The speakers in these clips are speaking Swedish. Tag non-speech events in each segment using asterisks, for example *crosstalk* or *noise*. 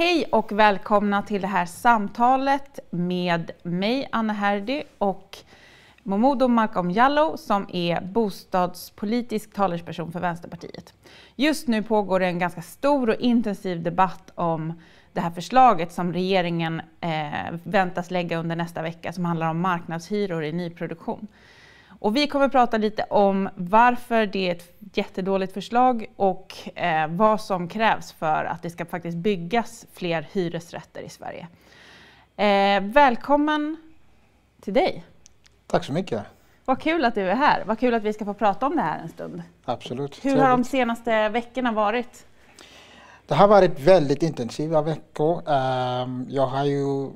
Hej och välkomna till det här samtalet med mig, Anna Herdy, och Momodo Malcolm Jallow som är bostadspolitisk talesperson för Vänsterpartiet. Just nu pågår det en ganska stor och intensiv debatt om det här förslaget som regeringen eh, väntas lägga under nästa vecka som handlar om marknadshyror i nyproduktion. Och vi kommer prata lite om varför det är ett jättedåligt förslag och eh, vad som krävs för att det ska faktiskt byggas fler hyresrätter i Sverige. Eh, välkommen till dig. Tack så mycket. Vad kul att du är här. Vad kul att vi ska få prata om det här en stund. Absolut. Hur har de senaste veckorna varit? Det har varit väldigt intensiva veckor. Ehm, jag har ju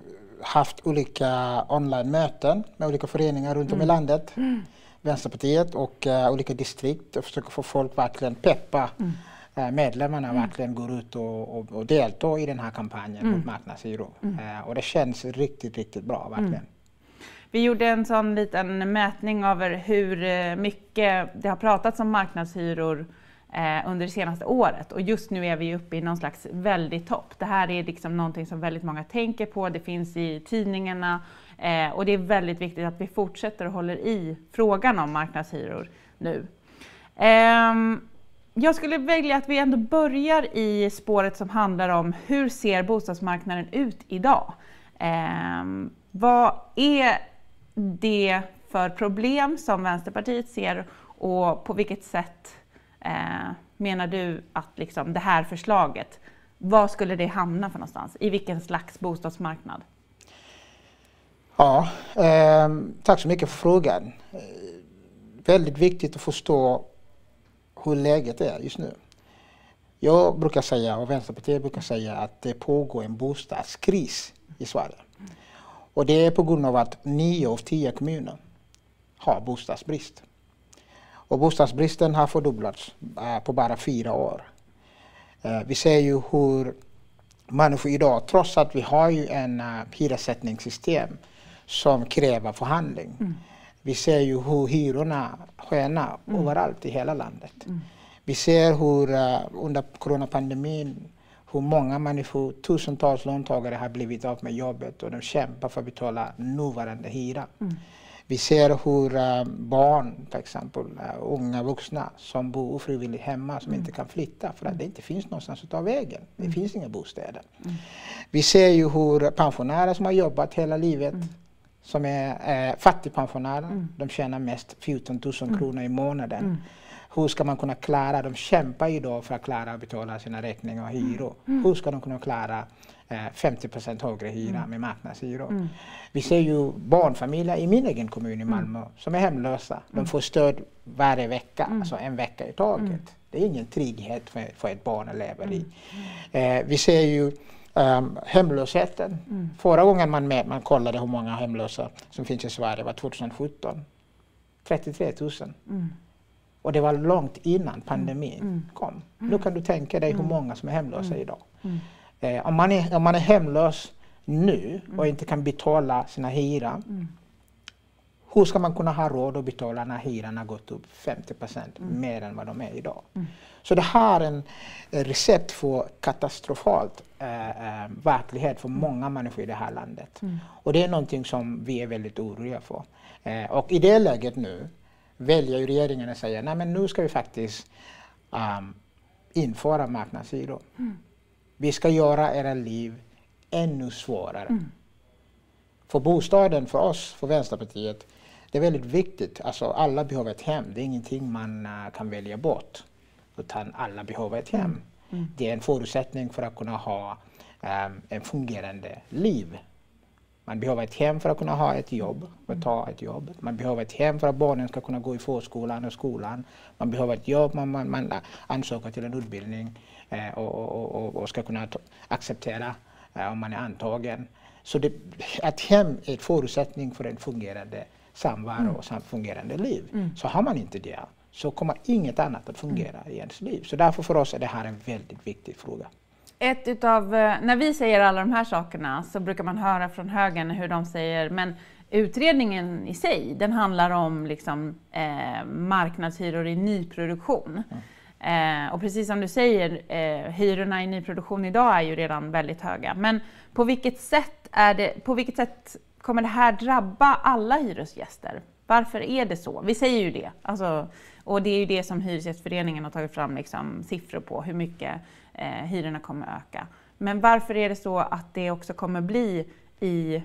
haft olika online-möten med olika föreningar runt om mm. i landet. Mm. Vänsterpartiet och uh, olika distrikt och försöker få folk verkligen peppa mm. uh, medlemmarna mm. verkligen går ut och, och, och deltar i den här kampanjen mm. mot marknadshyror. Uh, och det känns riktigt, riktigt bra verkligen. Vi gjorde en sån liten mätning över hur mycket det har pratats om marknadshyror eh, under det senaste året och just nu är vi uppe i någon slags väldig topp. Det här är liksom någonting som väldigt många tänker på, det finns i tidningarna eh, och det är väldigt viktigt att vi fortsätter och håller i frågan om marknadshyror nu. Eh, jag skulle välja att vi ändå börjar i spåret som handlar om hur ser bostadsmarknaden ut idag? Eh, vad är det för problem som Vänsterpartiet ser och på vilket sätt eh, menar du att liksom det här förslaget, var skulle det hamna för någonstans? I vilken slags bostadsmarknad? Ja, eh, tack så mycket för frågan. Eh, väldigt viktigt att förstå hur läget är just nu. Jag brukar säga, och Vänsterpartiet brukar säga, att det pågår en bostadskris i Sverige. Och det är på grund av att nio av tio kommuner har bostadsbrist. Och bostadsbristen har fördubblats äh, på bara fyra år. Äh, vi ser ju hur människor idag, trots att vi har ju en uh, hyressättningssystem som kräver förhandling. Mm. Vi ser ju hur hyrorna skenar mm. överallt i hela landet. Mm. Vi ser hur uh, under coronapandemin hur många människor, tusentals löntagare har blivit av med jobbet och de kämpar för att betala nuvarande hyra. Mm. Vi ser hur uh, barn, till exempel, uh, unga vuxna som bor ofrivilligt hemma, som mm. inte kan flytta för att det inte finns någonstans att ta vägen. Det mm. finns inga bostäder. Mm. Vi ser ju hur pensionärer som har jobbat hela livet, mm. som är uh, fattigpensionärer, mm. de tjänar mest 14 000 mm. kronor i månaden. Hur ska man kunna klara, de kämpar idag för att klara att betala sina räkningar och hyror. Hur ska de kunna klara 50 procent högre hyra mm. med marknadshyror. Mm. Vi ser ju barnfamiljer i min egen kommun i mm. Malmö mm. som är hemlösa. De mm. får stöd varje vecka, mm. alltså en vecka i taget. Det är ingen trygghet för, för ett barn att leva i. Eh, vi ser ju um, hemlösheten. Mm. Förra gången man, med, man kollade hur många hemlösa som finns i Sverige var 2017. 33 000. Och det var långt innan pandemin kom. Nu kan du tänka dig hur många som är hemlösa idag. Eh, om, man är, om man är hemlös nu och mm. inte kan betala sina hyra, mm. hur ska man kunna ha råd att betala när hyran har gått upp 50 procent mm. mer än vad de är idag? Mm. Så det här är en recept för katastrofalt äh, äh, verklighet för många människor i det här landet. Mm. Och det är någonting som vi är väldigt oroliga för. Äh, och i det läget nu väljer ju regeringen att säga, nej men nu ska vi faktiskt um, införa marknadshyror. Vi ska göra era liv ännu svårare. Mm. För bostaden för oss, för Vänsterpartiet, det är väldigt viktigt. Alltså alla behöver ett hem. Det är ingenting man uh, kan välja bort. Utan alla behöver ett hem. Mm. mm. Det är en förutsättning för att kunna ha um, en fungerande liv. Man behöver ett hem för att kunna ha ett jobb, för ta ett jobb. Man behöver ett hem för att barnen ska kunna gå i förskolan och skolan. Man behöver ett jobb, man, man, man ansöker till en utbildning. Eh, och, och, och, ska kunna acceptera eh, om man är antagen. Så det, att hem är en förutsättning för en fungerande samvaro mm. och fungerande liv. Mm. Så har man inte det så kommer inget annat att fungera mm. i ens liv. Så därför för oss är det här en väldigt viktig fråga. Ett utav, eh, när vi säger alla de här sakerna så brukar man höra från högern hur de säger men utredningen i sig den handlar om liksom, eh, marknadshyror i nyproduktion. Mm. Eh, och precis som du säger, eh, hyrorna i nyproduktion idag är ju redan väldigt höga. Men på vilket sätt, är det, på vilket sätt kommer det här drabba alla hyresgäster? Varför är det så? Vi säger ju det. Alltså, och det är ju det som Hyresgästföreningen har tagit fram liksom, siffror på, hur mycket eh, hyrorna kommer öka. Men varför är det så att det också kommer bli i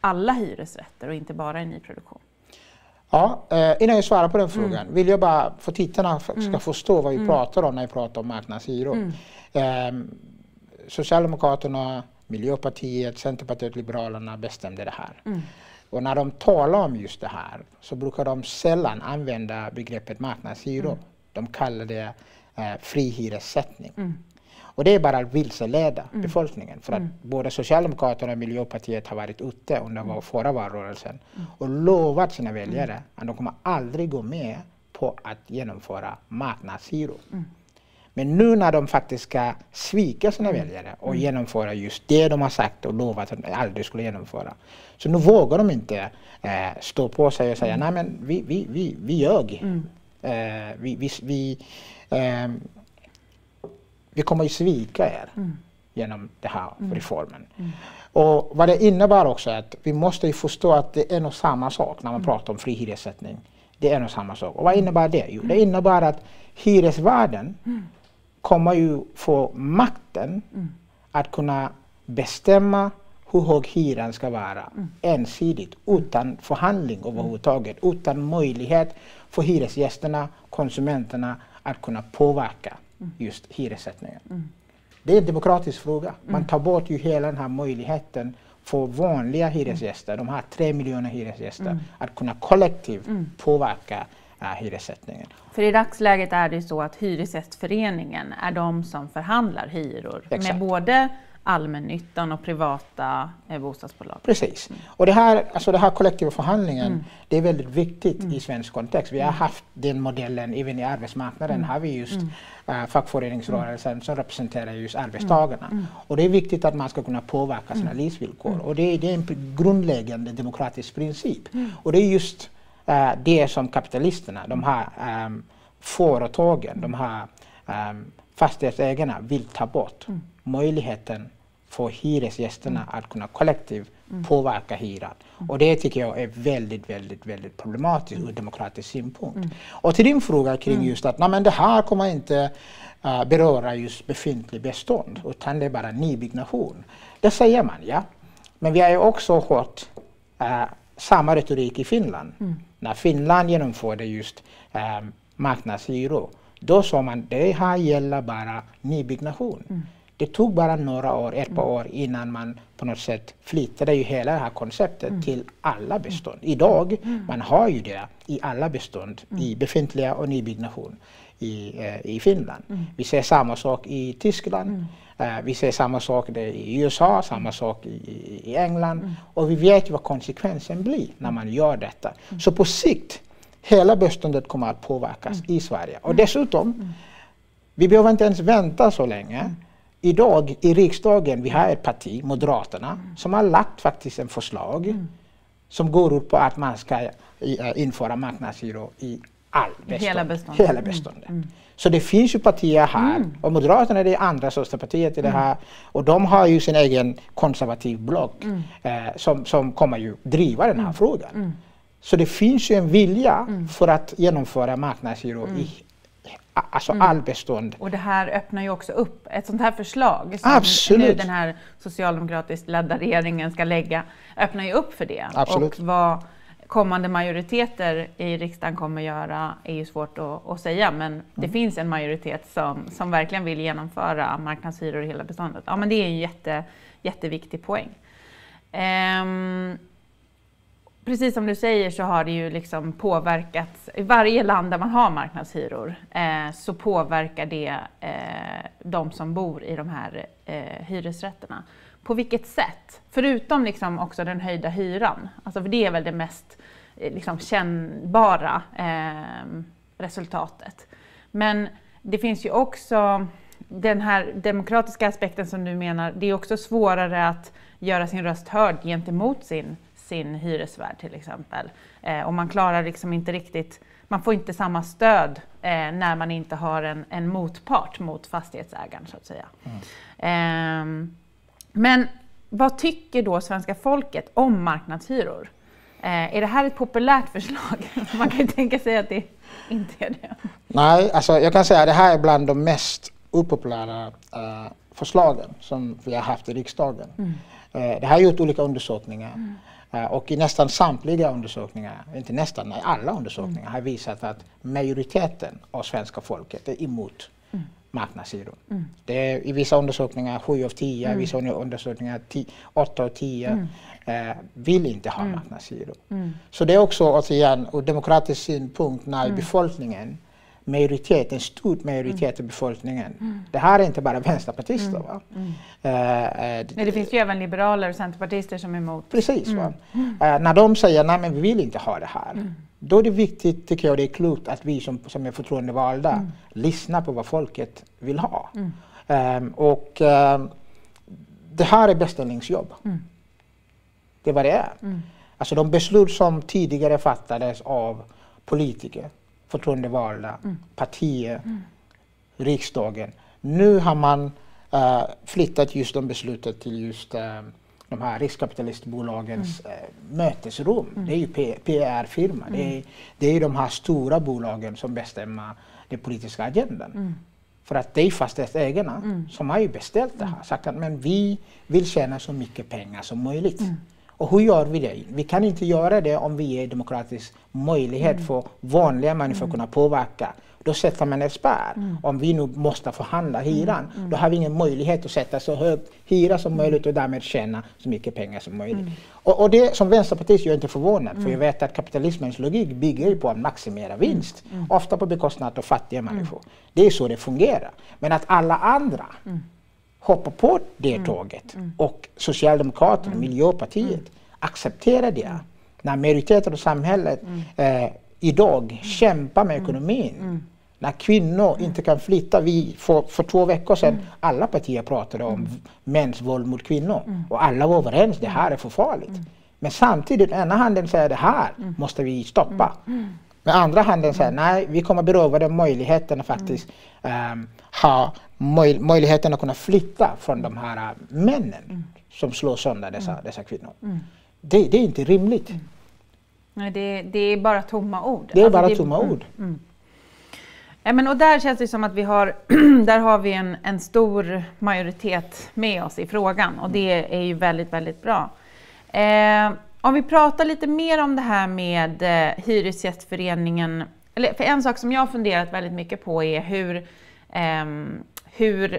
alla hyresrätter och inte bara i nyproduktion? Ja, eh, innan jag svarar på den frågan mm. vill jag bara för tittarna ska mm. förstå vad vi mm. pratar om när vi pratar om marknadshyror. Mm. Eh, Socialdemokraterna, Miljöpartiet, Centerpartiet, Liberalerna bestämde det här. Mm. Och när de talar om just det här så brukar de sällan använda begreppet marknadshyror. Mm. De kallar det eh, fri hyressättning. Och det är bara att vilseleda mm. befolkningen. För att mm. både Socialdemokraterna och Miljöpartiet har varit ute under mm. förra valrörelsen mm. och lovat sina väljare mm. att de kommer aldrig gå med på att genomföra marknadshyror. Mm. Men nu när de faktiskt ska svika sina väljare och genomföra just det de har sagt och lovat att de aldrig skulle genomföra. Så nu vågar de inte eh, stå på sig och säga nej men vi, vi, vi, vi ljög. Eh, vi, vi, vi eh, vi kommer ju svika er mm. genom den här mm. reformen. Mm. Och vad det innebär också är att vi måste ju förstå att det är nog samma sak när man mm. pratar om fri hyressättning. Det är nog samma sak. Och vad innebär det? Jo, det innebär att hyresvärden mm. kommer ju få makten mm. att kunna bestämma hur hög hyran ska vara mm. ensidigt utan förhandling överhuvudtaget. Utan möjlighet för hyresgästerna, konsumenterna att kunna påverka just hyressättningen. Mm. Det är en demokratisk fråga. Man mm. tar bort ju hela den här möjligheten för vanliga hyresgäster, de här tre miljoner hyresgäster, mm. att kunna kollektivt mm. påverka uh, hyressättningen. För i dagsläget är det så att Hyresgästföreningen är de som förhandlar hyror Exakt. med både allmännyttan och privata eh, bostadsbolag. Precis. Mm. Och det här, alltså det här kollektiva förhandlingen, mm. det är väldigt viktigt mm. i svensk kontext. Vi har mm. haft den modellen även i arbetsmarknaden. Mm. har vi just uh, fackföreningsrörelsen som representerar just arbetstagarna. Och det är viktigt att man ska kunna påverka sina livsvillkor. Och det, det, är en grundläggande demokratisk princip. Och det är just uh, det som kapitalisterna, de här um, företagen, de här um, fastighetsägarna vill ta bort. Möjligheten för hyresgästerna mm. att kunna kollektivt mm. påverka hyran. Mm. Och det tycker jag är väldigt, väldigt, väldigt problematiskt ur demokratisk synpunkt. Mm. Och till din fråga kring mm. just att nej, det här kommer inte uh, beröra just befintlig bestånd utan det är bara nybyggnation. Det säger man, ja. Men vi har ju också hört uh, samma retorik i Finland. Mm. När Finland genomförde just uh, marknadshyror då sa man det här gäller bara nybyggnation. Mm. Det tog bara några år, ett par mm. år innan man på något sätt flyttade ju hela det här konceptet mm. till alla bestånd. Idag mm. man har ju det i alla bestånd, mm. i befintliga och nybyggnation i, eh, i Finland. Mm. Vi ser samma sak i Tyskland. Uh, vi ser samma sak i USA, samma sak i, i England. Och vi vet ju vad konsekvensen blir när man gör detta. Så på sikt, hela beståndet kommer att påverkas i Sverige. Och dessutom, vi behöver inte ens vänta så länge idag i riksdagen, vi har ett parti, Moderaterna, mm. som har lagt faktiskt en förslag mm. som går ut på att man ska uh, införa marknadshyror i all bestånd. Hela beståndet. Hela beståndet. Mm. Så det finns ju partier här, mm. och Moderaterna är det andra största partiet i det mm. här, och de har ju sin egen konservativ block mm. eh, som, som kommer ju driva den här frågan. Så det finns ju en vilja för att genomföra marknadshyror i alltså mm. all bestånd. Och det här öppnar ju också upp, ett sånt här förslag som Absolut. nu den här socialdemokratiskt ledda regeringen ska lägga, öppnar ju upp för det. Absolut. Och vad kommande majoriteter i riksdagen kommer göra är ju svårt att, att säga, men mm. det finns en majoritet som, som verkligen vill genomföra marknadshyror i hela beståndet. Ja, men det är en jätte, jätteviktig poäng. Um, precis som du säger så har det ju liksom påverkat, i varje land där man har marknadshyror eh, så påverkar det eh, de som bor i de här eh, hyresrätterna. På vilket sätt? Förutom liksom också den höjda hyran, alltså för det är väl det mest eh, liksom kännbara eh, resultatet. Men det finns ju också den här demokratiska aspekten som du menar, det är också svårare att göra sin röst hörd gentemot sin sin hyresvärd till exempel. Eh, och man klarar liksom inte riktigt man får inte samma stöd eh, när man inte har en, en, motpart mot fastighetsägaren så att säga. Mm. Eh, men vad tycker då svenska folket om marknadshyror? Eh, är det här ett populärt förslag? *laughs* man kan ju tänka sig att det inte är det. Nej, alltså jag kan säga att det här är bland de mest opopulära uh, förslagen som vi har haft i riksdagen. Mm. Uh, det har gjort olika undersökningar. Mm. Eh, och i nästan samtliga undersökningar, inte nästan, nej, alla undersökningar mm. har visat att majoriteten av svenska folket är emot mm. marknadshyror. Mm. Det är i vissa undersökningar 7 av 10, i mm. vissa undersökningar 8 av 10 mm. eh, vill inte ha mm. marknadshyror. Så det är också återigen ur demokratisk synpunkt när befolkningen majoritet, en stor majoritet av befolkningen. Mm. Det här är inte bara vänsterpartister. Mm. Va? Mm. Uh, Nej, det finns ju även liberaler och centerpartister som är emot. Precis. Va? Uh, när de säger att vi vill inte ha det här. Då är det viktigt, tycker jag, det är klokt att vi som, som är förtroendevalda mm. lyssnar på vad folket vill ha. Um, och um, det här är beställningsjobb. Det är vad det är. Mm. Alltså de beslut som tidigare fattades av politiker förtroendevalda, mm. partier, mm. riksdagen. Nu har man uh, flyttat just de beslutet till just uh, de här riskkapitalistbolagens mm. uh, mötesrum. Mm. Det är ju PR-firma. Det, är, mm. det är de här stora bolagen som bestämmer den politiska agendan. Mm. För att det är fastighetsägarna mm. som har ju beställt det här. Sagt att men vi vill tjäna så mycket pengar som möjligt. Och hur gör vi det? Vi kan inte göra det om vi ger demokratisk möjlighet mm. för vanliga människor att mm. kunna påverka. Då sätter man en spärr. Mm. Om vi nu måste förhandla hyran, mm. då har vi ingen möjlighet att sätta så hög hyra som möjligt och därmed tjäna så mycket pengar som möjligt. Mm. Och, och, det som Vänsterpartiet, jag är inte förvånad, för jag vet att kapitalismens logik bygger på att maximera vinst, ofta på bekostnad av fattiga människor. Det är så det fungerar. Men att alla andra hoppar på det mm. tåget mm. och Socialdemokraterna, mm. Miljöpartiet mm. accepterar det. Mm. När majoriteten av samhället mm. eh, idag kämpar med ekonomin. När kvinnor inte kan flytta. Vi, för, för två veckor sedan, alla partier pratade om mäns våld mot kvinnor. Och alla var överens, det här är för farligt. Men samtidigt, ena handen säger det här måste vi stoppa. Med andra handen säger nej, vi kommer beröva dem möjligheten att faktiskt um, ha möj möjligheten att kunna flytta från de här äh, männen mm. som slår sönder dessa, mm. dessa kvinnor. Mm. Det, det, är inte rimligt. Mm. Nej, det, det, är bara tomma ord. Det är alltså bara det, tomma ord. Ja, men och där känns det som att vi har, *clears throat* där har vi en, en stor majoritet med oss i frågan och det är ju väldigt, väldigt bra. Eh, om vi pratar lite mer om det här med eh, Hyresgästföreningen, eller för en sak som jag har funderat väldigt mycket på är hur eh, hur,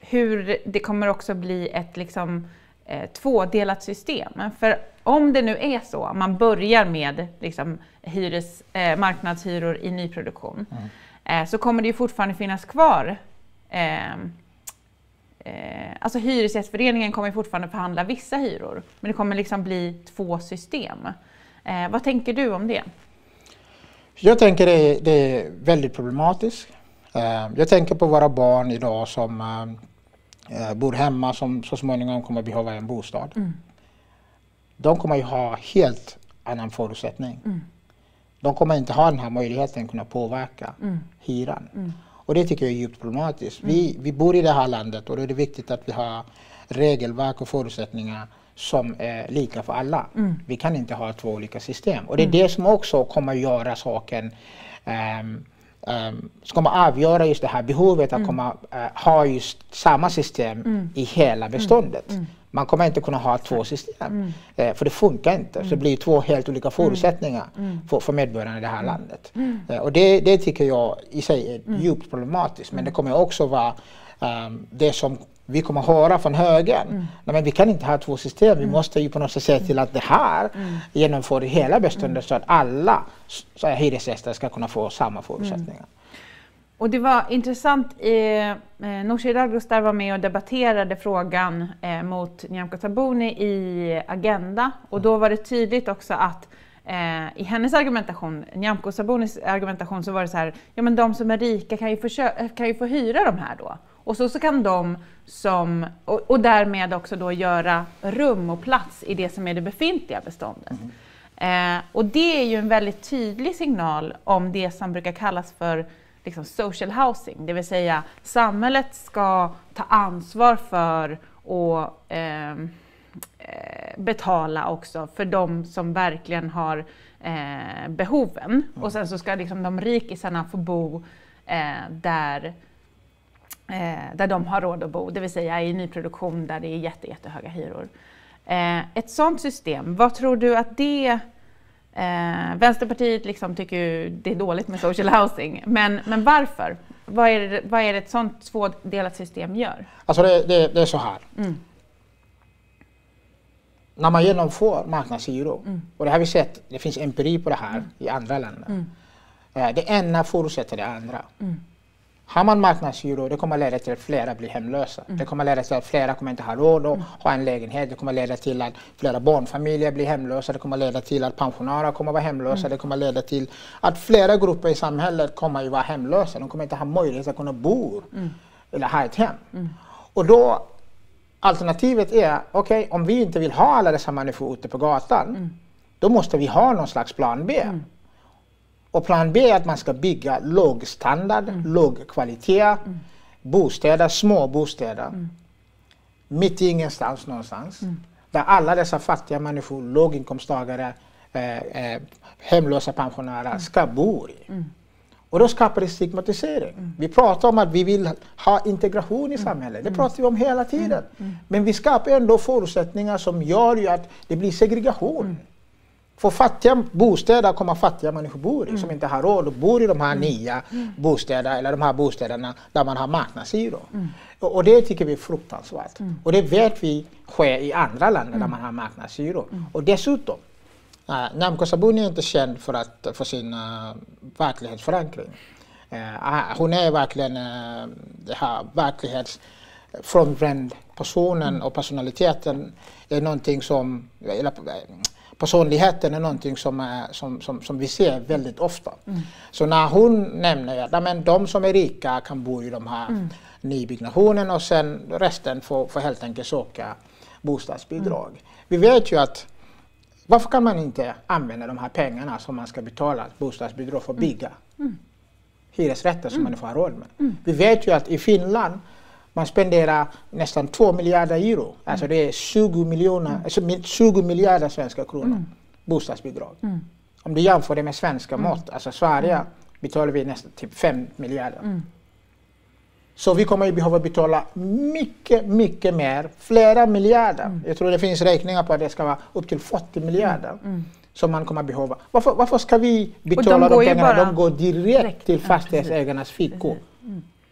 hur det kommer också bli ett liksom, eh, tvådelat system. För om det nu är så, man börjar med liksom, hyres, eh, marknadshyror i nyproduktion, mm. eh, så kommer det ju fortfarande finnas kvar ehm, Eh, alltså Hyresgästföreningen kommer fortfarande förhandla vissa hyror, men det kommer liksom bli två system. Eh, vad tänker du om det? Jag tänker det, det är väldigt problematiskt. Eh, jag tänker på våra barn idag som eh, eh, bor hemma som så småningom kommer behöva en bostad. Mm. De kommer ju ha helt annan förutsättning. Mm. De kommer inte ha den här möjligheten att kunna påverka mm. hyran. Mm. Och det tycker jag är djupt problematiskt. Vi, mm. vi bor i det här landet och då är det viktigt att vi har regelverk och förutsättningar som är lika för alla. Mm. Vi kan inte ha två olika system. Och det är det som också kommer göra saken um, um, ska man avgöra just det här behovet mm. att komma, uh, ha just samma system mm. i hela mm. beståndet. Mm. Man kommer inte kunna ha två system, uh, för det funkar inte. Så det blir två helt olika förutsättningar för, för medborgarna i det här landet. Uh, och det, det tycker jag i sig är djupt problematiskt, men det kommer också vara um, det som vi kommer höra från högern. Mm. Nej, men vi kan inte ha två system. Vi mm. måste ju på något sätt se till att det här mm. genomför hela beståndet mm. så att alla hyresgäster ska kunna få samma förutsättningar. Och det var intressant, eh, eh Nooshi Dadgostar var med och debatterade frågan eh, mot Nyamko Sabuni i Agenda och då var det tydligt också att eh, i hennes argumentation, Nyamko Sabunis argumentation, så var det så här, ja men de som är rika kan ju, kan ju få hyra de här då. Och så, så kan de som, och, och, därmed också då göra rum och plats i det som är det befintliga beståndet. Mm. Eh, och det är ju en väldigt tydlig signal om det som brukar kallas för liksom, social housing, det vill säga samhället ska ta ansvar för och ehm, eh, betala också för de som verkligen har eh, behoven. Mm. Och sen så ska liksom de rikisarna få bo eh, där eh, där de har råd att bo, det vill säga i nyproduktion där det är jätte, jättehöga hyror. Eh, ett sådant system, vad tror du att det eh, Vänsterpartiet liksom tycker ju det är dåligt med social housing, men, men varför? Vad är, det, vad är det ett sådant tvådelat system gör? Alltså det, det, det är så här. Mm. När man genomför marknadshyror, mm. och det har vi sett, det finns empiri på det här mm. i andra länder. Mm. Eh, det ena förutsätter det andra. Har man marknadshyror, det kommer leda till att flera blir hemlösa. Mm. Det kommer leda till att flera kommer inte ha råd att mm. ha en lägenhet. Det kommer leda till att flera barnfamiljer blir hemlösa. Det kommer leda till att pensionärer kommer vara hemlösa. Mm. Det kommer leda till att flera grupper i samhället kommer att vara hemlösa. De kommer inte ha möjlighet att kunna bo mm. eller ha ett hem. Mm. Och då alternativet är, okej, okay, om vi inte vill ha alla dessa människor ute på gatan, mm. då måste vi ha någon slags plan B. Och plan B är att man ska bygga låg standard, mm. låg kvalitet, mm. bostäder, små bostäder. Mm. Mitt i ingenstans någonstans. Mm. Där alla dessa fattiga människor, låginkomsttagare, eh, eh, hemlösa pensionärer mm. ska bo i. Mm. Och då skapar det stigmatisering. Mm. Vi pratar om att vi vill ha integration i samhället. Det pratar vi om hela tiden. Men vi skapar ändå förutsättningar som gör ju att det blir segregation. För fattiga bostäder kommer fattiga människor bo i mm. som inte har råd att bo i de här mm. nya mm. bostäderna eller de här bostäderna där man har marknadshyror. Mm. Och, och, det tycker vi är fruktansvärt. Mm. Och det vet vi sker i andra länder där mm. man har marknadshyror. Och dessutom, äh, Nyamko Sabuni är inte känd för, att, för sin uh, verklighetsförankring. Uh, hon är verkligen uh, det här verklighetsfrånvänd personen och personaliteten är någonting som, eller, personligheten är någonting som, är, som, som, som vi ser väldigt ofta. Mm. Så när hon nämner att men de som är rika kan bo i de här mm. nybyggnationen och sen resten får, får helt enkelt söka bostadsbidrag. Mm. Vi vet ju att varför kan man inte använda de här pengarna som man ska betala bostadsbidrag för att mm. bygga mm. hyresrätter som mm. man får ha råd med? Vi vet ju att i Finland man spenderar nästan 2 miljarder euro. Alltså det är 20, miljoner, mm. alltså 20 miljarder svenska kronor mm. bostadsbidrag. Mm. Om du jämför det med svenska mm. mått, alltså Sverige mm. betalar vi nästan typ 5 miljarder. Mm. Så vi kommer att behöva betala mycket, mycket mer, flera miljarder. Mm. Jag tror det finns räkningar på att det ska vara upp till 40 miljarder som man kommer behöva. Varför, varför ska vi betala de, de pengarna? De går direkt, direkt till fastighetsägarnas fickor.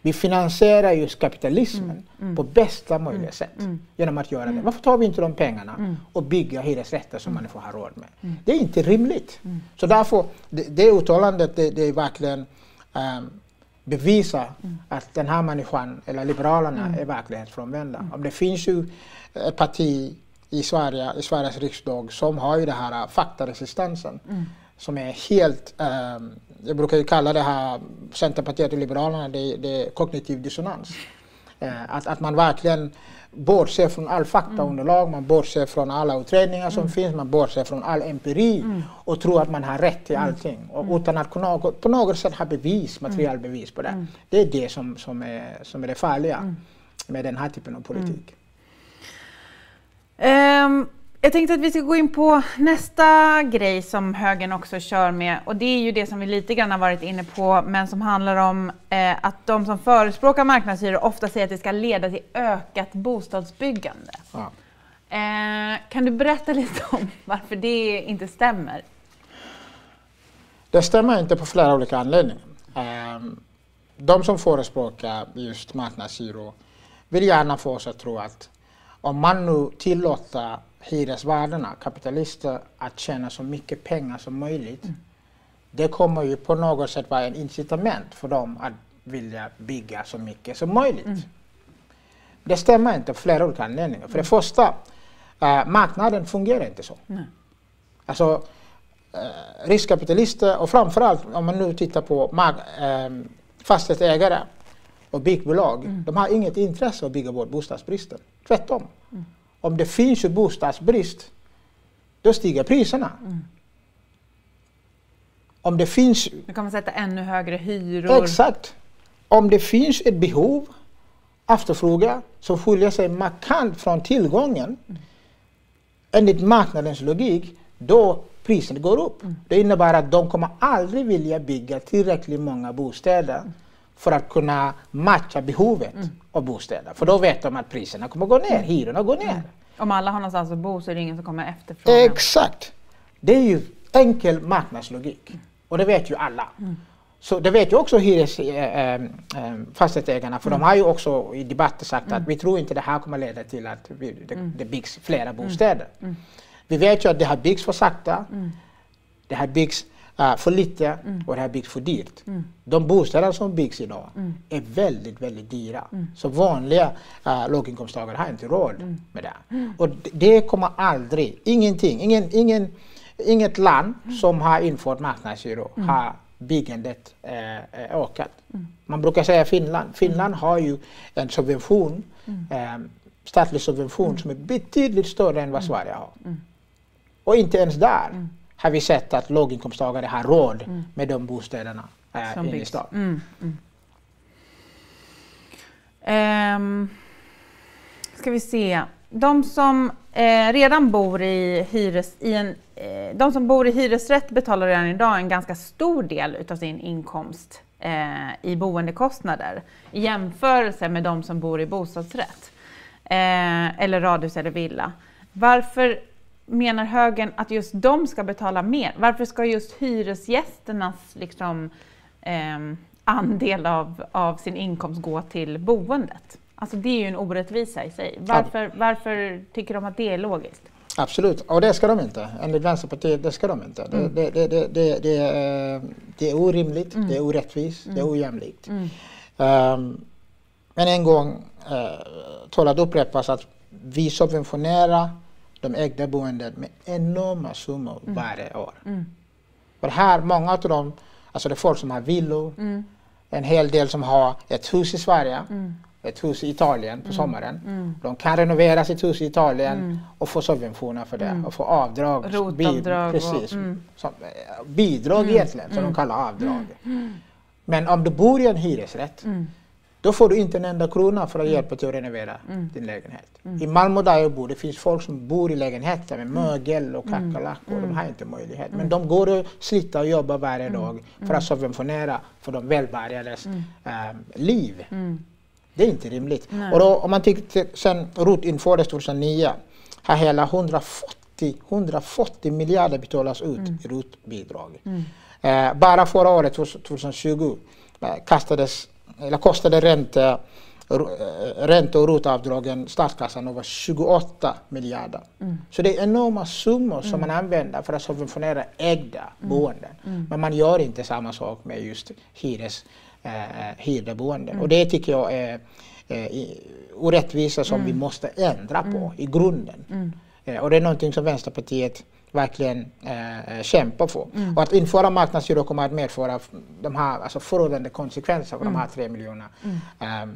Vi finansierar just kapitalismen mm, mm, på bästa möjliga mm, sätt mm. genom att göra det. Mm. Varför tar vi inte de pengarna mm. och bygger hyresrätter som människor har råd med? Det är inte rimligt. Så därför, det, det uttalandet det, det är verkligen um, bevisar att den här människan, eller Liberalerna, är verklighetsfrånvända. Om det finns ju ett parti i Sverige, i Sveriges riksdag som har ju den här faktaresistensen som är helt um, jag brukar ju kalla det här Centerpartiet och Liberalerna, det, det är kognitiv dissonans. Eh, att, att man verkligen bortser från all faktaunderlag, mm. man bortser från alla utredningar som mm. finns, man bortser från all empiri mm. och tror att man har rätt mm. allting. Och mm. utan att kunna, på något sätt ha bevis, materialbevis på det. Mm. Det är det som, som, är, som är det farliga med den här typen av politik. Um. Jag tänkte att vi ska gå in på nästa grej som högern också kör med och det är ju det som vi lite grann har varit inne på men som handlar om eh, att de som förespråkar marknadshyror ofta säger att det ska leda till ökat bostadsbyggande. Ja. Eh, kan du berätta lite om varför det inte stämmer? Det stämmer inte på flera olika anledningar. Eh, de som förespråkar just marknadshyror vill gärna få oss att tro att om man nu tillåter hyresvärdarna, kapitalister, att tjäna så mycket pengar som möjligt. Mm. Det kommer ju på något sätt vara en incitament för dem att vilja bygga så mycket som möjligt. Mm. Det stämmer inte av flera olika anledningar. För det första, äh, marknaden fungerar inte så. Mm. Alltså, äh, riskkapitalister och framförallt om man nu tittar på äh, fastighetsägare och byggbolag, mm. de har inget intresse av att bygga bort bostadsbristen. Tvärtom. Om det finns ju bostadsbrist, då stiger priserna. Mm. Om det finns... Du kommer sätta ännu högre hyror. Exakt. Om det finns ett behov, efterfrågan, som skiljer sig markant från tillgången mm. enligt marknadens logik, då priserna går upp. Mm. Det innebär att de kommer aldrig vilja bygga tillräckligt många bostäder mm. För att kunna matcha behovet mm. av bostäder. För då vet de att priserna kommer gå ner, hyrorna går ner. Mm. Om alla har någonstans att bo så är det ingen som kommer efterfråga. Exakt. Det är ju enkel marknadslogik. Och det vet ju alla. Mm. Så det vet ju också hyres, äh, äh, fastighetsägarna för mm. de har ju också i debatter sagt mm. att vi tror inte det här kommer leda till att vi, det, mm. det byggs flera bostäder. Mm. Vi vet ju att det har byggts för sakta, mm. det har byggts uh, för lite mm. och det har byggts för dyrt. Mm. De bostäder som byggs idag mm. är väldigt, väldigt dyra. Mm. Så vanliga uh, låginkomsttagare har inte råd mm. med det. Och det kommer aldrig, ingenting, ingen, ingen, inget land som har infört marknadshyror har byggandet eh, eh, ökat. Man brukar säga Finland. Finland har ju en subvention, eh, statlig subvention som är betydligt större än vad Sverige har. Och inte ens där mm. Har vi sett att låginkomsttagare har råd mm. med de bostäderna äh, inne i stan. Mm. Um, ska vi se. De som eh, redan bor i, hyres, i en, eh, de som bor i hyresrätt betalar redan idag en ganska stor del utav sin inkomst eh, i boendekostnader i jämförelse med de som bor i bostadsrätt eh, eller radhus eller villa. Varför menar högern att just de ska betala mer? Varför ska just hyresgästernas liksom, eh, andel av, av sin inkomst gå till boendet? Alltså det är ju en orättvisa i sig. Varför, varför tycker de att det är logiskt? Absolut, och det ska de inte. Enligt Vänsterpartiet, det ska de inte. Mm. Det, det, det, det, det, är, det är orimligt, mm. det är orättvist, mm. det är mm. ojämlikt. Um, men en gång uh, tål att upprepas att vi subventionerar de ägda boendet med enorma summor mm. varje år. Mm. Och här, många av dem, alltså det är folk som har villor, mm. en hel del som har ett hus i Sverige, mm. ett hus i Italien på mm. sommaren. Mm. De kan renovera sitt hus i Italien och få subventioner för det och få avdrag. Rotavdrag. Precis. Som, eh, bidrag egentligen, som de kallar avdrag. Men om du bor i en hyresrätt då får du inte en enda krona för att mm. hjälpa till att renovera mm. din lägenhet. Mm. I Malmö där jag bor, det finns folk som bor i lägenheter med mm. mögel och mm. kackerlackor. Mm. De har inte möjlighet. Men de går och sliter och jobbar varje dag för att subventionera för de välbärgades äh, liv. Det är inte rimligt. Nej. Och då, om man tittar sen ROT infördes 2009 har hela 140, 140 miljarder betalats ut i ROT-bidrag. Eh, bara förra året, 2020, eh, kastades eller kostade ränte, ränte och rotavdragen statskassan över 28 miljarder. Mm. Så det är enorma summor som mm. man använder för att subventionera ägda mm. boenden. Mm. Men man gör inte samma sak med just hyres, eh, hyrda boenden. Och det tycker jag är eh, orättvisa som vi måste ändra på i grunden. Eh, och det är någonting som Vänsterpartiet verkligen eh, kämpa för. Mm. Och att införa marknadshyror kommer att medföra de här alltså förödande konsekvenser för mm. de här tre miljoner eh, eh,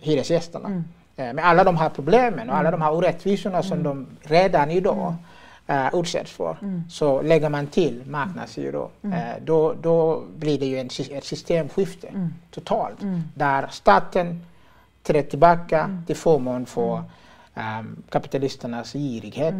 hyresgästerna. Mm. Eh, med alla de här problemen och alla mm. de här orättvisorna som mm. de redan idag Uh, utsätts för. Mm. Så lägger man till marknadshyror, mm. uh, då, då blir det ju en, ett systemskifte mm. totalt. Mm. Där staten träder tillbaka till förmån för um, kapitalisternas girighet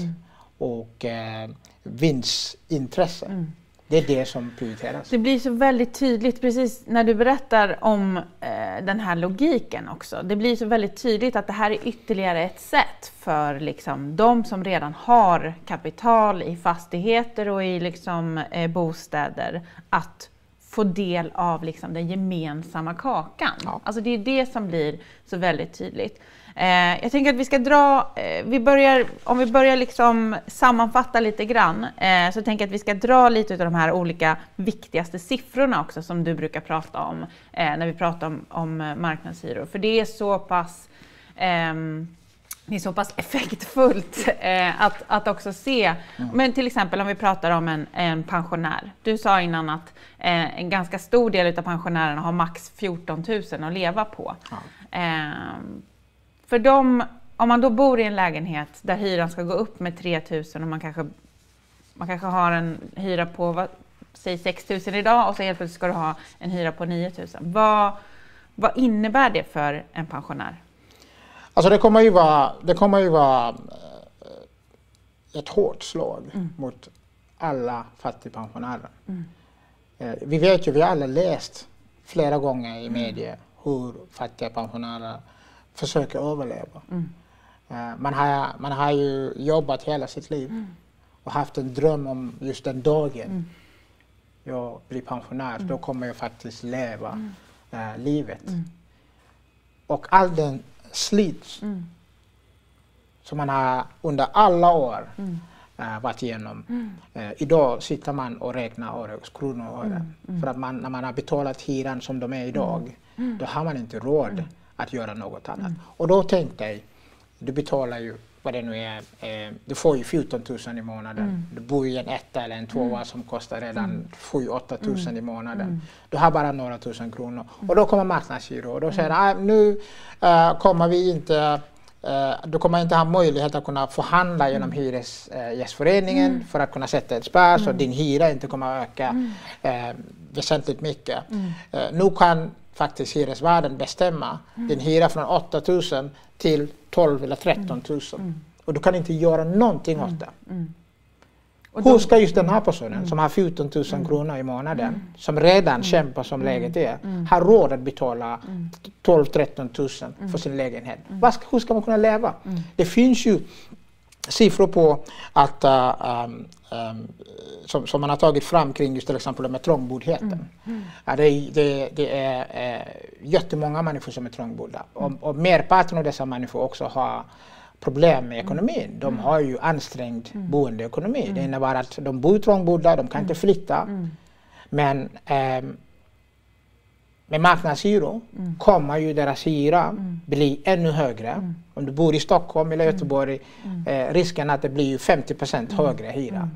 och eh, vinstintresse. Mm. Det är det som prioriteras. Det blir så väldigt tydligt precis när du berättar om eh, den här logiken också. Det blir så väldigt tydligt att det här är ytterligare ett sätt för liksom, de som redan har kapital i fastigheter och i liksom, eh, bostäder att få del av liksom, den gemensamma kakan. Ja. Alltså det är det som blir så väldigt tydligt. Eh, jag tänker att vi ska dra, eh, vi börjar, om vi börjar liksom sammanfatta lite grann, eh, så tänker jag att vi ska dra lite av de här olika viktigaste siffrorna också som du brukar prata om eh, när vi pratar om, om eh, marknadshyror. För det är så pass ehm, det är så pass effektfullt eh, att, att också se. Mm. Men till exempel om vi pratar om en, en pensionär. Du sa innan att eh, en ganska stor del av pensionärerna har max 14 000 att leva på. Ja. Eh, för dem, om man då bor i en lägenhet där hyran ska gå upp med 3 000 och man kanske, man kanske har en hyra på säg 6 000 idag och så helt plötsligt ska du ha en hyra på 9 000. Vad, vad innebär det för en pensionär? Alltså det kommer ju vara, det kommer ju vara eh, ett hårt slag mm. mot alla fattigpensionärer. Mm. Eh, vi vet ju, vi har alla läst flera gånger i media hur fattiga pensionärer försöker överleva. Mm. Eh, man, har, man har ju jobbat hela sitt liv mm. och haft en dröm om just den dagen mm. jag blir pensionär. Då kommer jag faktiskt leva äh, livet. Och all den slit som man har under alla år äh, varit igenom. Mm. Äh, idag sitter man och räknar årets kronor. Mm. Mm. För att man, när man har betalat hyran som de är idag, mm. Mm. då har man inte råd mm. Att göra något annat. Och då tänkte jag, du betalar ju vad det nu är, eh, du får ju 14 000 i månaden. Mm. Du bor i en etta eller en tvåa mm. som kostar redan mm. 7-8 000 mm. i månaden. Mm. Du har bara några tusen kronor. Och då kommer marknadshyror och då säger mm. ah, nu uh, kommer vi inte Uh, du kommer inte ha möjlighet att kunna förhandla mm. genom Hyresgästföreningen mm. för att kunna sätta ett spärr mm. så din hyra inte kommer att öka mm. uh, väsentligt mycket. Mm. Uh, nu kan faktiskt hyresvärden bestämma mm. din hyra från 8 000 till 12 eller 13 000 och du kan inte göra någonting åt det. Hur ska just den här personen mm. som har 14 000 mm. kronor i månaden, mm. som redan mm. kämpar som mm. läget är, mm. ha råd att betala 12-13 000 för sin lägenhet? Mm. Hur ska man kunna leva? Det finns ju siffror på att uh, um, um, som, som, man har tagit fram kring just till exempel med trångboddheten. Mm. Ja, det, det, det, är uh, jättemånga människor som är trångbodda och, och merparten av dessa människor också har problem med ekonomin. De mm. har ju ansträngd mm. boendeekonomi. Det mm. innebär att de bor trångbodda, de kan inte flytta. Men eh, med marknadshyror mm. kommer ju deras hyra mm. bli ännu högre. Mm. Om du bor i Stockholm eller Göteborg, eh, risken att det blir 50% högre hyra.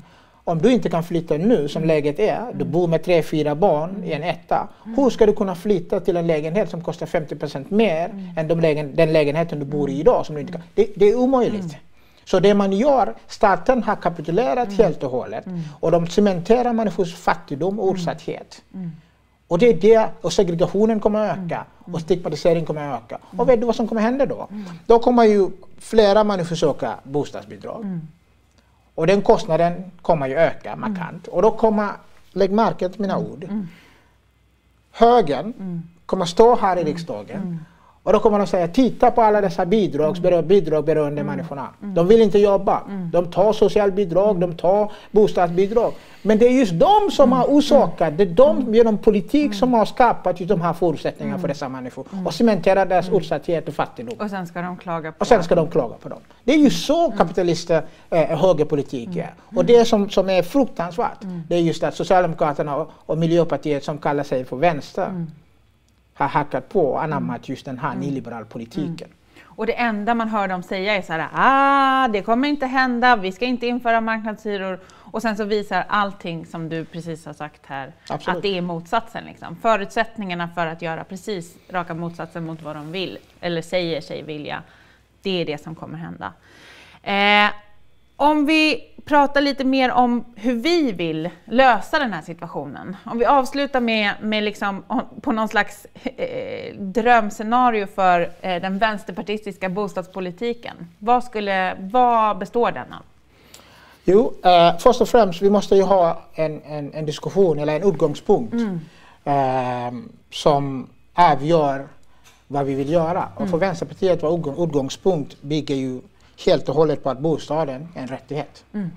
Om du inte kan flytta nu som läget är, du bor med tre, fyra barn i en etta. Hur ska du kunna flytta till en lägenhet som kostar 50% mer än de lägen, den lägenheten du bor i idag? Som du inte kan. Det, det är omöjligt. Så det man gör, staten har kapitulerat mm. helt och hållet mm. och de cementerar människors fattigdom och utsatthet. Mm. Och det är det, och segregationen kommer att öka och stigmatiseringen kommer att öka. Och vet du vad som kommer att hända då? Då kommer ju flera människor söka bostadsbidrag. Och den kostnaden kommer ju öka mm. markant. Och då kommer, lägg märke till mina ord, mm. högern mm. kommer stå här i riksdagen och då kommer de säga, titta på alla dessa bidragsberoende, mm. mm. människorna. Mm. De vill inte jobba. Mm. De tar socialbidrag, de tar bostadsbidrag. Men det är just de som har mm. orsakat, det är de genom politik som har skapat just de här förutsättningarna för dessa människor och cementerat deras utsatthet och fattigdom. Och sen ska de klaga på Och sen ska de klaga på dem. Det är ju så kapitalister, eh, högerpolitik är. Och det som, som är fruktansvärt, det är just att Socialdemokraterna och, och Miljöpartiet som kallar sig för vänster har hackat på och anammat mm. just den här mm. nyliberal politiken. Mm. Och det enda man hör dem säga är så här, ah, det kommer inte hända, vi ska inte införa marknadshyror. Och sen så visar allting som du precis har sagt här Absolut. att det är motsatsen. Liksom. Förutsättningarna för att göra precis raka motsatsen mot vad de vill, eller säger sig vilja, det är det som kommer hända. Eh, om vi pratar lite mer om hur vi vill lösa den här situationen. Om vi avslutar med, med liksom, på någon slags eh, drömscenario för eh, den vänsterpartistiska bostadspolitiken. Vad, skulle, vad består den av? Jo, eh, först och främst vi måste ju ha en, en, en diskussion eller en utgångspunkt mm. eh, som avgör vad vi vill göra. Mm. Och för Vänsterpartiet var utgångspunkt bygger ju helt och hållet på att bostaden är en rättighet. Mm.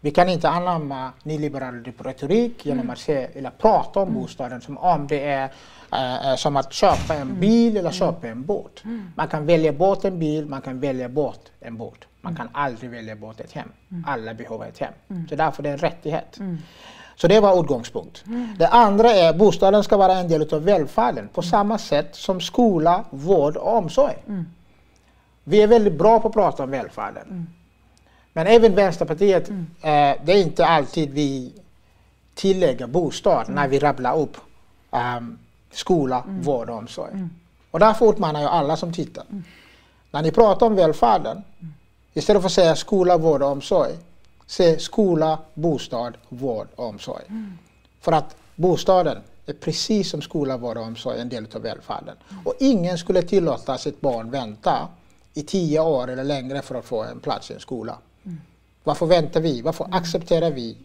Vi kan inte anamma nyliberal retorik genom mm. att se, eller prata om mm. bostaden som om det är uh, som att köpa en mm. bil eller mm. köpa en båt. Man kan välja bort en bil, man kan välja bort en båt. Man kan aldrig välja bort ett hem. Alla behöver ett hem. Så därför är det en rättighet. Så det var utgångspunkt. Mm. Det andra är att bostaden ska vara en del av välfärden på mm. samma sätt som skola, vård och omsorg. Mm. Vi är väldigt bra på att prata om välfärden. Mm. Men även Vänsterpartiet, mm. eh, det är inte alltid vi tillägger bostad mm. när vi rabblar upp um, skola, mm. vård och omsorg. Mm. Och därför uppmanar jag alla som tittar. Mm. När ni pratar om välfärden, istället för att säga skola, vård och omsorg, se skola, bostad, vård och omsorg. För att bostaden är precis som skola, vård och omsorg en del av välfärden. Och ingen skulle tillåta sitt barn vänta i tio år eller längre för att få en plats i en skola. Mm. Varför väntar vi? Varför mm. accepterar vi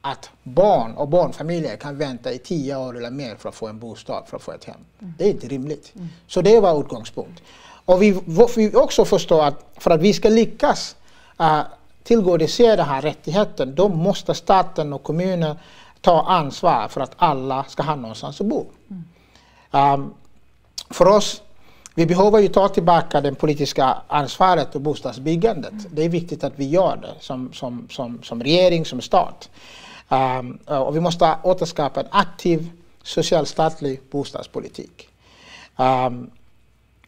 att barn och barnfamiljer kan vänta i tio år eller mer för att få en bostad, för att få ett hem? Mm. Det är inte rimligt. Mm. Så det var utgångspunkt. Och vi, vi också förstår att för att vi ska lyckas uh, tillgodose den här rättigheten, då måste staten och kommunen ta ansvar för att alla ska ha någonstans att bo. Mm. Um, för oss, vi behöver ju ta tillbaka det politiska ansvaret och bostadsbyggandet. Mm. Det är viktigt att vi gör det som, som, som, som regering, som stat. Um, och vi måste återskapa en aktiv socialstatlig bostadspolitik. Um,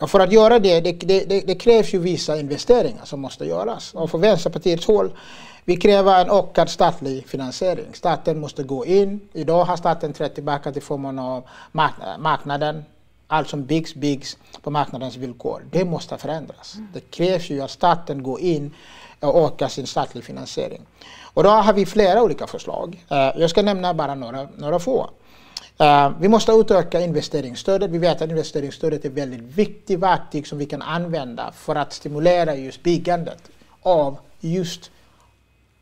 och för att göra det, det, det, det, krävs ju vissa investeringar som måste göras. Och för Vänsterpartiets håll, vi kräver en ökad statlig finansiering. Staten måste gå in. Idag har staten trätt tillbaka till förmån av marknaden. Allt som byggs, byggs på marknadens villkor. Det måste förändras. Det krävs ju att staten går in och ökar sin statliga finansiering. Och då har vi flera olika förslag. Eh, jag ska nämna bara några, några få. Uh, vi måste utöka investeringsstödet. Vi vet att investeringsstödet är ett väldigt viktigt verktyg som vi kan använda för att stimulera just byggandet av just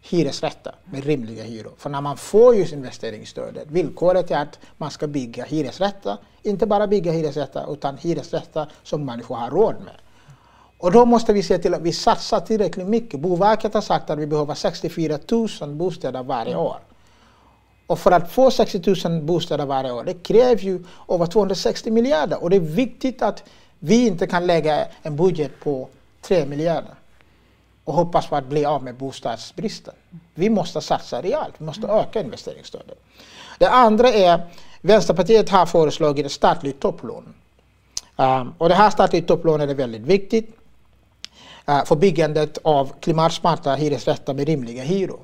hyresrätter med rimliga hyror. För när man får just investeringsstödet, villkoret är att man ska bygga hyresrätter, inte bara bygga hyresrätter utan hyresrätter som människor har råd med. Och då måste vi se till att vi satsar tillräckligt mycket. Boverket har sagt att vi behöver 64 000 bostäder varje år. Och för att få 60 000 bostäder varje år, det krävs ju över 260 miljarder. Och det är viktigt att vi inte kan lägga en budget på 3 miljarder och hoppas på att bli av med bostadsbristen. Vi måste satsa rejält, vi måste öka investeringsstödet. Det andra är, Vänsterpartiet har föreslagit ett statligt topplån. Um, och det här statliga topplånet är väldigt viktigt uh, för byggandet av klimatsmarta hyresrätter med rimliga hyror.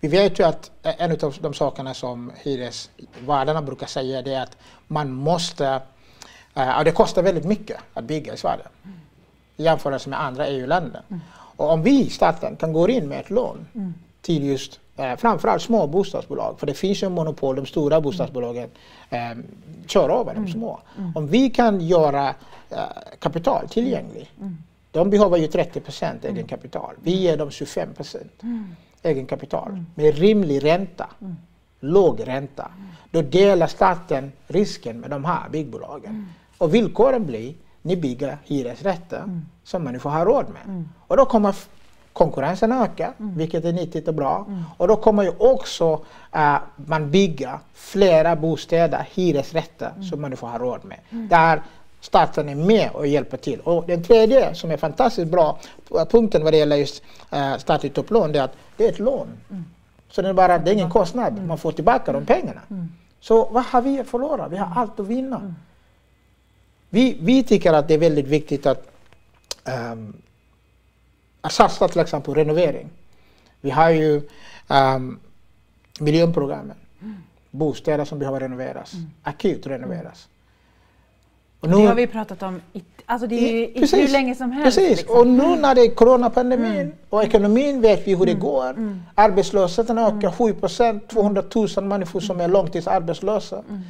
Vi vet ju att eh, en av de sakerna som hyresvärdarna brukar säga det är att man måste, uh, det kostar väldigt mycket att bygga i Sverige i jämförelse med andra EU-länder. Mm. Och om vi, staten, kan gå in med ett lån mm. till just eh, framförallt små bostadsbolag, för det finns ju monopol, de stora bostadsbolagen eh, kör över de mm. små. Mm. Om vi kan göra eh, kapital tillgängligt, mm. de behöver ju 30 procent egen kapital, vi ger dem 25 procent egen kapital med rimlig ränta, låg ränta. Då delar staten risken med de här byggbolagen. Och villkoren blir ni bygger hyresrätter mm. som människor har råd med. Mm. Och då kommer konkurrensen öka, mm. vilket är nyttigt och bra. Mm. Och då kommer ju också uh, man bygga flera bostäder, hyresrätter, mm. som människor har råd med. Där staten är med och hjälper till. Och den tredje som är fantastiskt bra punkten vad det gäller just uh, statligt topplån, det är att det är ett lån. Så det är, bara, det är ingen kostnad, man får tillbaka de pengarna. Så vad har vi att förlora? Vi har allt att vinna. Vi, vi tycker att det är väldigt viktigt att, um, att satsa till exempel på renovering. Vi har ju um, miljonprogrammen. Mm. Bostäder som behöver renoveras, mm. akut renoveras. Och nu, det har vi pratat om i, alltså det är i, precis, hur länge som helst. Precis, liksom. och nu när det är coronapandemin mm. och ekonomin vet vi hur det mm. går. Mm. Arbetslösheten ökar 7 procent, 200 000 människor som är långtidsarbetslösa. Mm.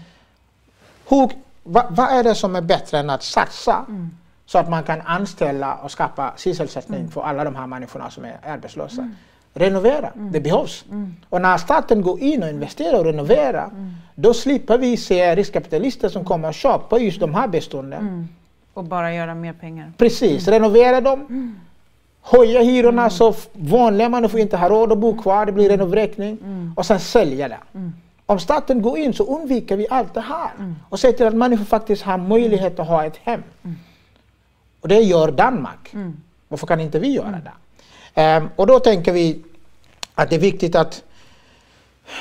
Hur vad, vad är det som är bättre än att satsa mm. så att man kan anställa och skapa sysselsättning mm. för alla de här människorna som är arbetslösa? Mm. Renovera, mm. det behövs. Mm. Och när staten går in och investerar och renoverar, mm. då slipper vi se riskkapitalister som kommer att köpa just de här bestånden. Och bara göra mer pengar. Precis, renovera dem höja hyrorna så vanliga människor inte har råd att bo kvar, det blir renovräkning och sen sälja det. Om staten går in så undviker vi allt det här mm. och ser till att människor faktiskt har möjlighet att ha ett hem. Mm. Och det gör Danmark. Mm. Varför kan inte vi göra det? Um, och då tänker vi att det är viktigt att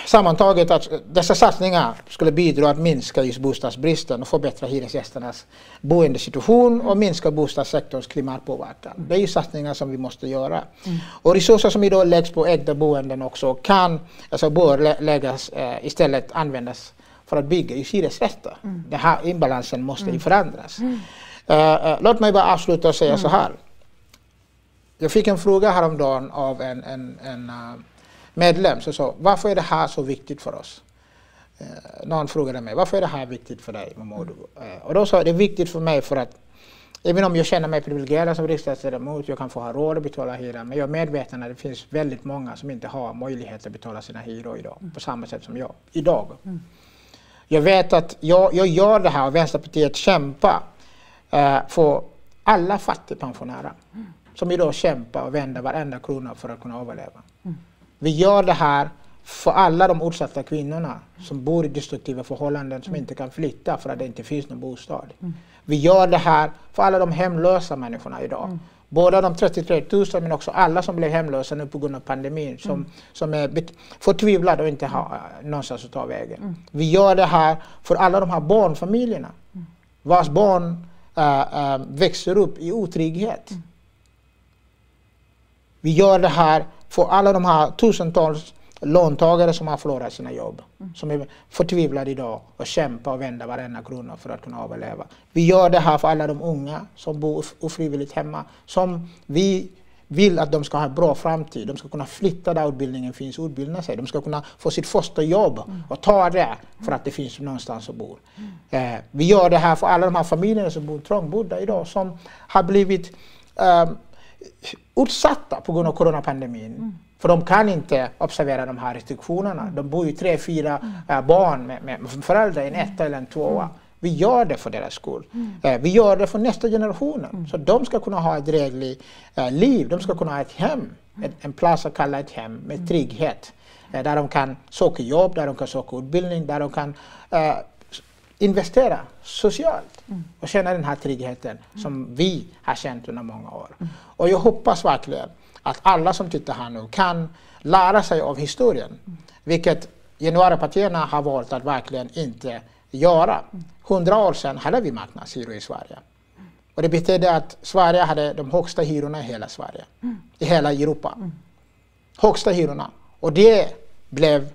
Sammantaget att dessa satsningar skulle bidra att minska just bostadsbristen och förbättra hyresgästernas boendesituation och minska bostadssektorns klimatpåverkan. Det är ju satsningar som vi måste göra. Mm. Och resurser som idag läggs på ägda boenden också kan, alltså bör läggas, eh, istället användas för att bygga just hyresrätter. Mm. Den här imbalansen måste mm. förändras. Mm. Uh, uh, låt mig bara avsluta och säga så mm. här. Jag fick en fråga häromdagen av en, en, en uh, medlem så sa varför är det här så viktigt för oss? Eh, någon frågade mig varför är det här viktigt för dig Mamadou? Eh, och då sa jag det är viktigt för mig för att Även om jag känner mig privilegierad som riksdagsledamot, jag kan få ha råd att betala hyran, men jag är medveten att det finns väldigt många som inte har möjlighet att betala sina hyror idag, mm. på samma sätt som jag, idag. Mm. Jag vet att jag, jag gör det här och Vänsterpartiet kämpar uh, för alla fattigpensionärer mm. som idag kämpar och vänder varenda krona för att kunna överleva. Mm. Vi gör det här för alla de utsatta kvinnorna som bor i destruktiva förhållanden som mm. inte kan flytta för att det inte finns någon bostad. Mm. Vi gör det här för alla de hemlösa människorna idag. Mm. Både de 33 000 men också alla som blev hemlösa nu på grund av pandemin som, mm. som är förtvivlade och inte har mm. någonstans att ta vägen. Mm. Vi gör det här för alla de här barnfamiljerna mm. vars barn äh, äh, växer upp i otrygghet. Vi gör det här för alla de här tusentals låntagare som har förlorat sina jobb, mm. som är förtvivlade idag och kämpar och vänder varenda krona för att kunna överleva. Vi gör det här för alla de unga som bor ofrivilligt hemma, som vi vill att de ska ha en bra framtid. De ska kunna flytta där utbildningen finns och utbilda sig. De ska kunna få sitt första jobb och ta det för att det finns någonstans att bo. Mm. Eh, vi gör det här för alla de här familjerna som bor trångbodda idag som har blivit eh, utsatta på grund av coronapandemin. Mm. För de kan inte observera de här restriktionerna. Mm. De bor ju tre, fyra mm. äh, barn med, med föräldrar i en etta eller en tvåa. Mm. Vi gör det för deras skull. Mm. Eh, vi gör det för nästa generation. Mm. Så de ska kunna ha ett drägligt eh, liv. De ska kunna ha ett hem. Ett, en plats att kalla ett hem med trygghet. Eh, där de kan söka jobb, där de kan söka utbildning, där de kan eh, investera socialt mm. och känna den här tryggheten som vi har känt under många år. Och jag hoppas verkligen att alla som tittar här nu kan lära sig av historien. Vilket januaripartierna har valt att verkligen inte göra. Hundra år sedan hade vi marknadshyror i Sverige. Och det betydde att Sverige hade de högsta hyrorna i hela Sverige. I hela Europa. Högsta hyrorna. Och det blev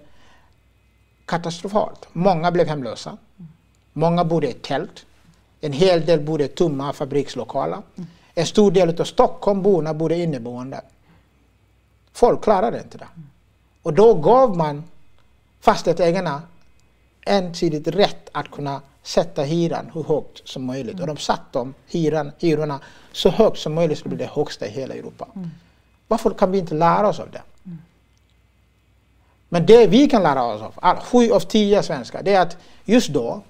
katastrofalt. Många blev hemlösa. Många bodde i tält. En hel del bodde i tomma fabrikslokaler. En stor del av Stockholmborna bodde inneboende. Folk klarade inte det. Och då gav man fastighetsägarna ensidigt rätt att kunna sätta hyran hur högt som möjligt. Och de satte de hyran, hyrorna så högt som möjligt så det blev det högsta i hela Europa. Mm. Varför kan vi inte lära oss av det? Mm. Men det vi kan lära oss av, sju av tio svenskar, det är att just då,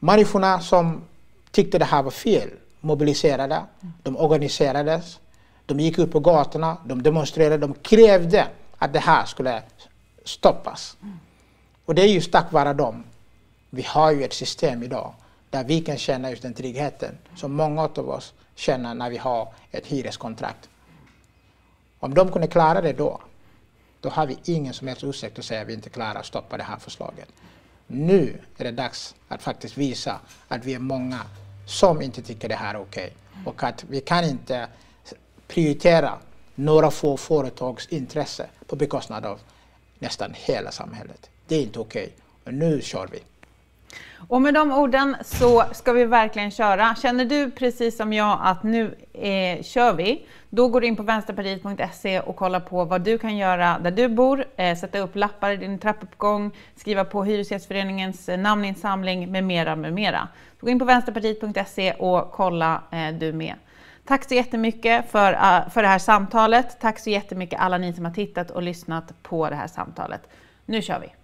människorna som tyckte det här var fel mobiliserade, de organiserades, de gick ut på gatorna, de demonstrerade, de krävde att det här skulle stoppas. Och det är just tack vare dem vi har ju ett system idag där vi kan känna just den tryggheten som många av oss känner när vi har ett hyreskontrakt. Om de kunde klara det då, då har vi ingen som helst ursäkt att säga att vi inte klarar att stoppa det här förslaget. Nu är det dags att faktiskt visa att vi är många som inte tycker det här är okej okay. och att vi kan inte prioritera några få företags intresse på bekostnad av nästan hela samhället. Det är inte okej. Okay. nu kör vi. Och med de orden så ska vi verkligen köra. Känner du precis som jag att nu eh, kör vi, då går du in på vänsterpartiet.se och kollar på vad du kan göra där du bor, eh, sätta upp lappar i din trappuppgång, skriva på Hyresgästföreningens eh, namninsamling med mera, med mera. Så gå in på vänsterpartiet.se och kolla eh, du med. Tack så jättemycket för, uh, för det här samtalet. Tack så jättemycket alla ni som har tittat och lyssnat på det här samtalet. Nu kör vi!